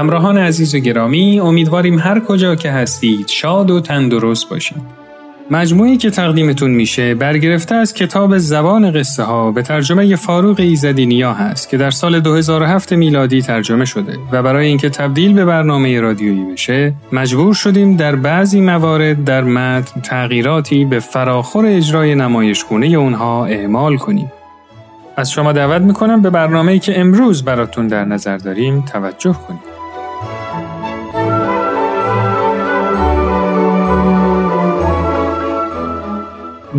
همراهان عزیز و گرامی امیدواریم هر کجا که هستید شاد و تندرست باشید. مجموعی که تقدیمتون میشه برگرفته از کتاب زبان قصه ها به ترجمه فاروق ایزدی نیا هست که در سال 2007 میلادی ترجمه شده و برای اینکه تبدیل به برنامه رادیویی بشه مجبور شدیم در بعضی موارد در متن تغییراتی به فراخور اجرای نمایشگونه اونها اعمال کنیم. از شما دعوت می‌کنم به برنامه‌ای که امروز براتون در نظر داریم توجه کنید.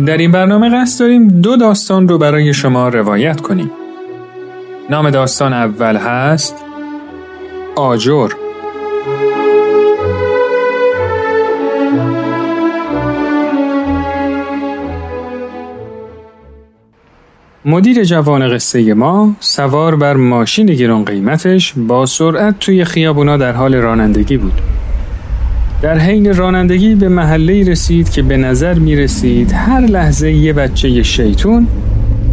در این برنامه قصد داریم دو داستان رو برای شما روایت کنیم. نام داستان اول هست آجر مدیر جوان قصه ما سوار بر ماشین گران قیمتش با سرعت توی خیابونا در حال رانندگی بود. در حین رانندگی به محله رسید که به نظر می رسید هر لحظه یه بچه شیطون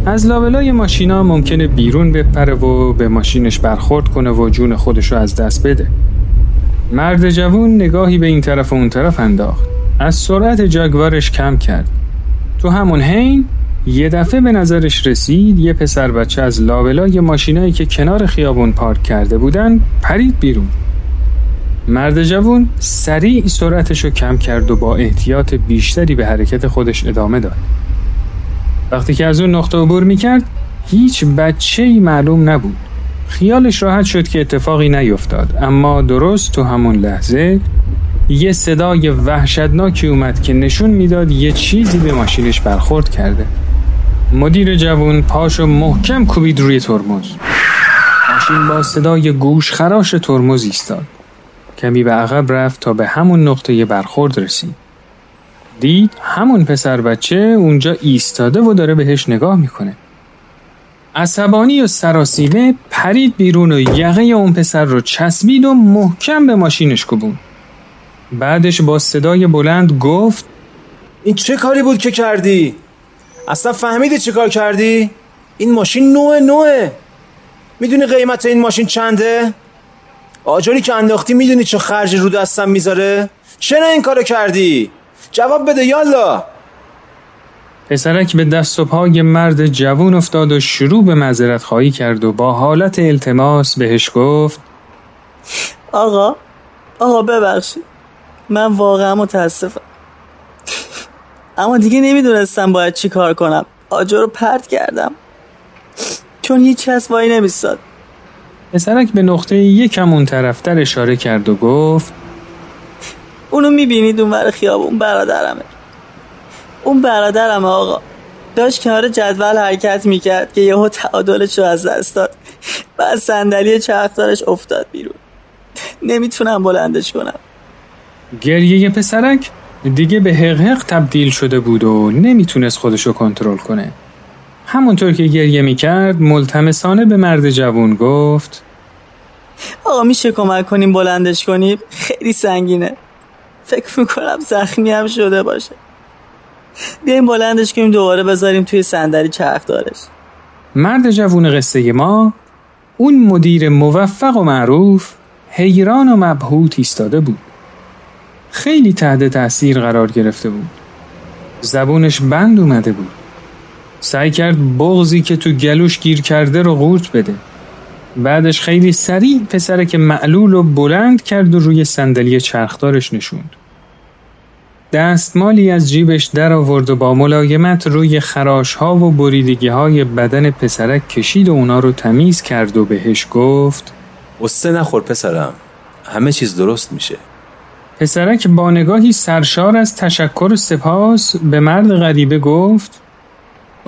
از لابلای ماشینا ممکنه بیرون بپره و به ماشینش برخورد کنه و جون خودشو از دست بده. مرد جوون نگاهی به این طرف و اون طرف انداخت. از سرعت جاگوارش کم کرد. تو همون حین یه دفعه به نظرش رسید یه پسر بچه از لابلای ماشینایی که کنار خیابون پارک کرده بودن پرید بیرون. مرد جوون سریع سرعتش رو کم کرد و با احتیاط بیشتری به حرکت خودش ادامه داد. وقتی که از اون نقطه عبور می‌کرد هیچ بچه ای معلوم نبود. خیالش راحت شد که اتفاقی نیفتاد اما درست تو همون لحظه یه صدای وحشتناکی اومد که نشون می‌داد یه چیزی به ماشینش برخورد کرده. مدیر جوون پاشو محکم کوبید روی ترمز. ماشین با صدای گوش خراش ترمز ایستاد. کمی به عقب رفت تا به همون نقطه برخورد رسید. دید همون پسر بچه اونجا ایستاده و داره بهش نگاه می‌کنه. عصبانی و سراسیمه پرید بیرون و یقه اون پسر رو چسبید و محکم به ماشینش کبون. بعدش با صدای بلند گفت این چه کاری بود که کردی؟ اصلا فهمیدی چه کار کردی؟ این ماشین نوه نوه می‌دونی قیمت این ماشین چنده؟ آجری که انداختی می‌دونی چه خرج رو دستم می‌ذاره؟ چرا این کارو کردی؟ جواب بده یالا. پسرک به دست و پای مرد جوون افتاد و شروع به معذرت خواهی کرد و با حالت التماس بهش گفت آقا آقا ببخشید. من واقعا متاسفم. اما دیگه نمی‌دونستم باید چی کار کنم. آجر رو پرت کردم. چون هیچ کس وای نمیستاد. پسرک به نقطه یکم اون طرفتر اشاره کرد و گفت اونو می‌بینید اون بر خیابون برادرمه. اون برادرمه آقا. داشت کنار جدول حرکت می‌کرد که یهو تعادلش رو از دست داد بعد صندلی چرخدارش افتاد بیرون. نمی‌تونم بلندش کنم. گریه پسرک دیگه به حقحق تبدیل شده بود و نمی‌تونست خودشو کنترل کنه. همونطور که گریه می‌کرد ملتمسانه به مرد جوون گفت آقا میشه کمک کنیم بلندش کنیم؟ خیلی سنگینه. فکر می‌کنم زخمی هم شده باشه. بیایم بلندش کنیم دوباره بذاریم توی صندلی چرخ دارش. مرد جوون قصه ما اون مدیر موفق و معروف حیران و مبهوت ایستاده بود. خیلی تحت تاثیر قرار گرفته بود. زبونش بند اومده بود. سعی کرد بغزی که تو گلوش گیر کرده رو قورت بده. بعدش خیلی سریع پسرک معلول و بلند کرد و روی صندلی چرخدارش نشوند. دستمالی از جیبش در آورد و با ملایمت روی خراش ها و بریدگی های بدن پسرک کشید و اونا رو تمیز کرد و بهش گفت قصه نخور پسرم همه چیز درست میشه. پسرک با نگاهی سرشار از تشکر و سپاس به مرد غریبه گفت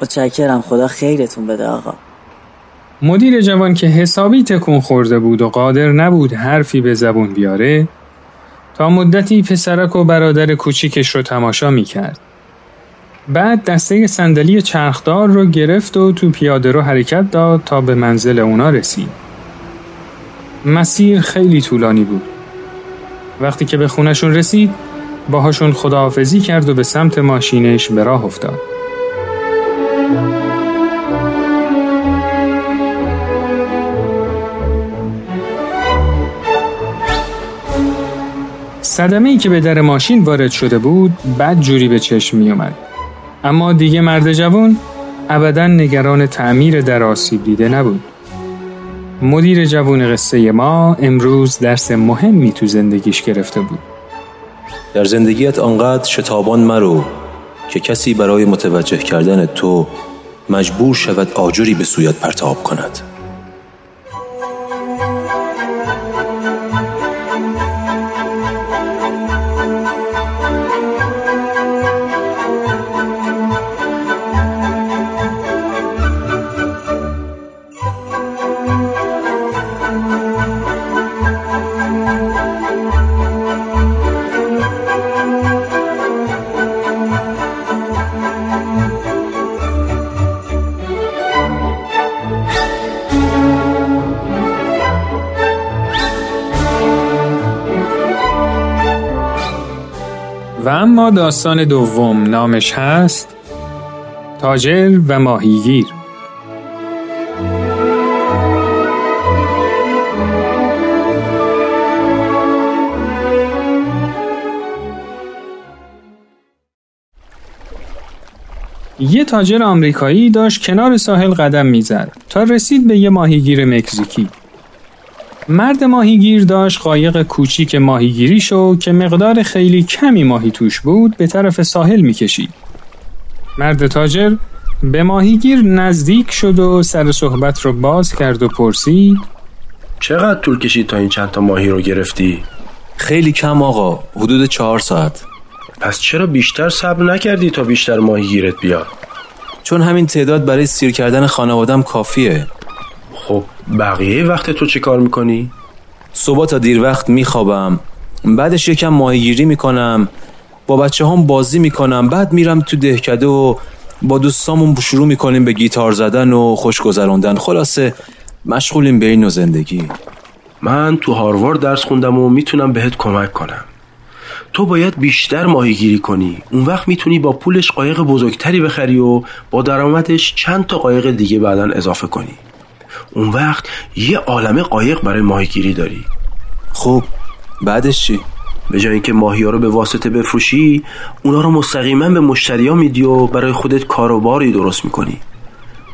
متشکرم خدا خیرتون بده آقا مدیر جوان که حسابی تکون خورده بود و قادر نبود حرفی به زبون بیاره تا مدتی پسرک و برادر کوچیکش رو تماشا می کرد. بعد دسته صندلی چرخدار رو گرفت و تو پیاده رو حرکت داد تا به منزل اونا رسید. مسیر خیلی طولانی بود. وقتی که به خونشون رسید باهاشون خداحافظی کرد و به سمت ماشینش به راه افتاد. صدمه ای که به در ماشین وارد شده بود بد جوری به چشم می اومد. اما دیگه مرد جوان ابدا نگران تعمیر در آسیب دیده نبود. مدیر جوون قصه ما امروز درس مهمی تو زندگیش گرفته بود. در زندگیت آنقدر شتابان مرو که کسی برای متوجه کردن تو مجبور شود آجری به سویت پرتاب کند. اما داستان دوم نامش هست تاجر و ماهیگیر. یه تاجر آمریکایی داشت کنار ساحل قدم می‌زد تا رسید به یه ماهیگیر مکزیکی. مرد ماهیگیر داشت قایق کوچیک ماهیگیری شو که مقدار خیلی کمی ماهی توش بود به طرف ساحل می‌کشید. مرد تاجر به ماهیگیر نزدیک شد و سر صحبت رو باز کرد و پرسید چقدر طول کشید تا این چند تا ماهی رو گرفتی؟ خیلی کم آقا حدود چهار ساعت پس چرا بیشتر صبر نکردی تا بیشتر ماهی گیرت بیاد؟ چون همین تعداد برای سیر کردن خانوادم کافیه خب بقیه وقت تو چه کار می‌کنی؟ صبح تا دیر وقت میخوابم. بعدش یکم ماهیگیری می‌کنم. با بچه هم بازی می‌کنم. بعد میرم تو دهکده و با دوستامون شروع می‌کنیم به گیتار زدن و خوش گذروندن. خلاصه مشغولیم به این و زندگی. من تو هاروارد درس خوندم و می‌تونم بهت کمک کنم. تو باید بیشتر ماهیگیری کنی. اون وقت می‌تونی با پولش قایق بزرگتری بخری و با درآمدش چند تا قایق دیگه بعدا اضافه کنی. اون وقت یه عالمه قایق برای ماهیگیری داری. خب بعدش چی؟ به جای اینکه ماهی ها رو به واسطه بفروشی اونا رو مستقیما به مشتری ها میدی و برای خودت کاروباری درست می‌کنی.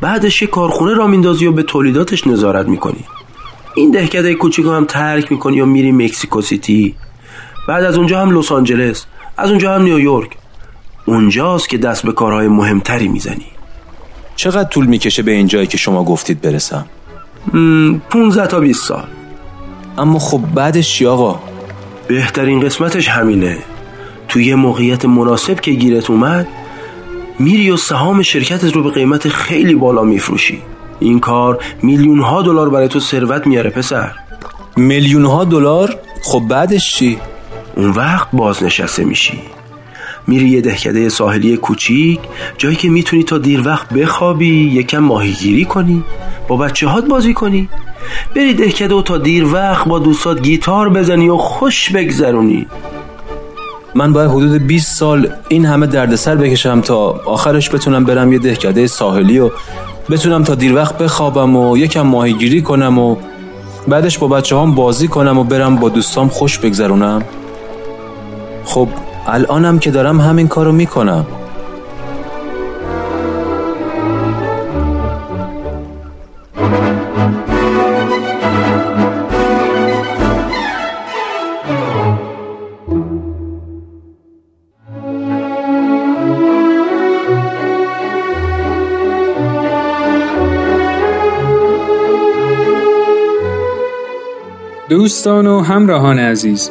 بعدش یه کارخونه را میندازی و به تولیداتش نظارت می‌کنی. این دهکده کوچیک هم ترک می‌کنی و میری مکسیکو سیتی. بعد از اونجا هم لس آنجلس از اونجا هم نیویورک. اونجاست که دست به کارهای مهمتری می‌زنی. چقدر طول می‌کشه به این جایی که شما گفتید برسم؟ 15 تا 20 سال. اما خب بعدش چی آقا؟ بهترین قسمتش همینه. توی یه موقعیت مناسب که گیرت اومد میری و سهام شرکتت رو به قیمت خیلی بالا میفروشی. این کار میلیون ها دلار برای تو ثروت میاره پسر. میلیون ها دلار؟ خب بعدش چی؟ اون وقت بازنشسته میشی. میری یه دهکده ساحلی کوچیک جایی که می‌تونی تا دیر وقت بخوابی یکم ماهیگیری کنی با بچه هات بازی کنی. بری دهکده و تا دیر وقت با دوستات گیتار بزنی و خوش بگذرونی. من باید حدود 20 سال این همه دردسر بکشم تا آخرش بتونم برم یه دهکده ساحلی و بتونم تا دیر وقت بخوابم و یکم ماهیگیری کنم و بعدش با بچه هم بازی کنم و برم با دوستام خوش بگذرونم. خب الانم که دارم همین کارو می‌کنم. دوستان و همراهان عزیز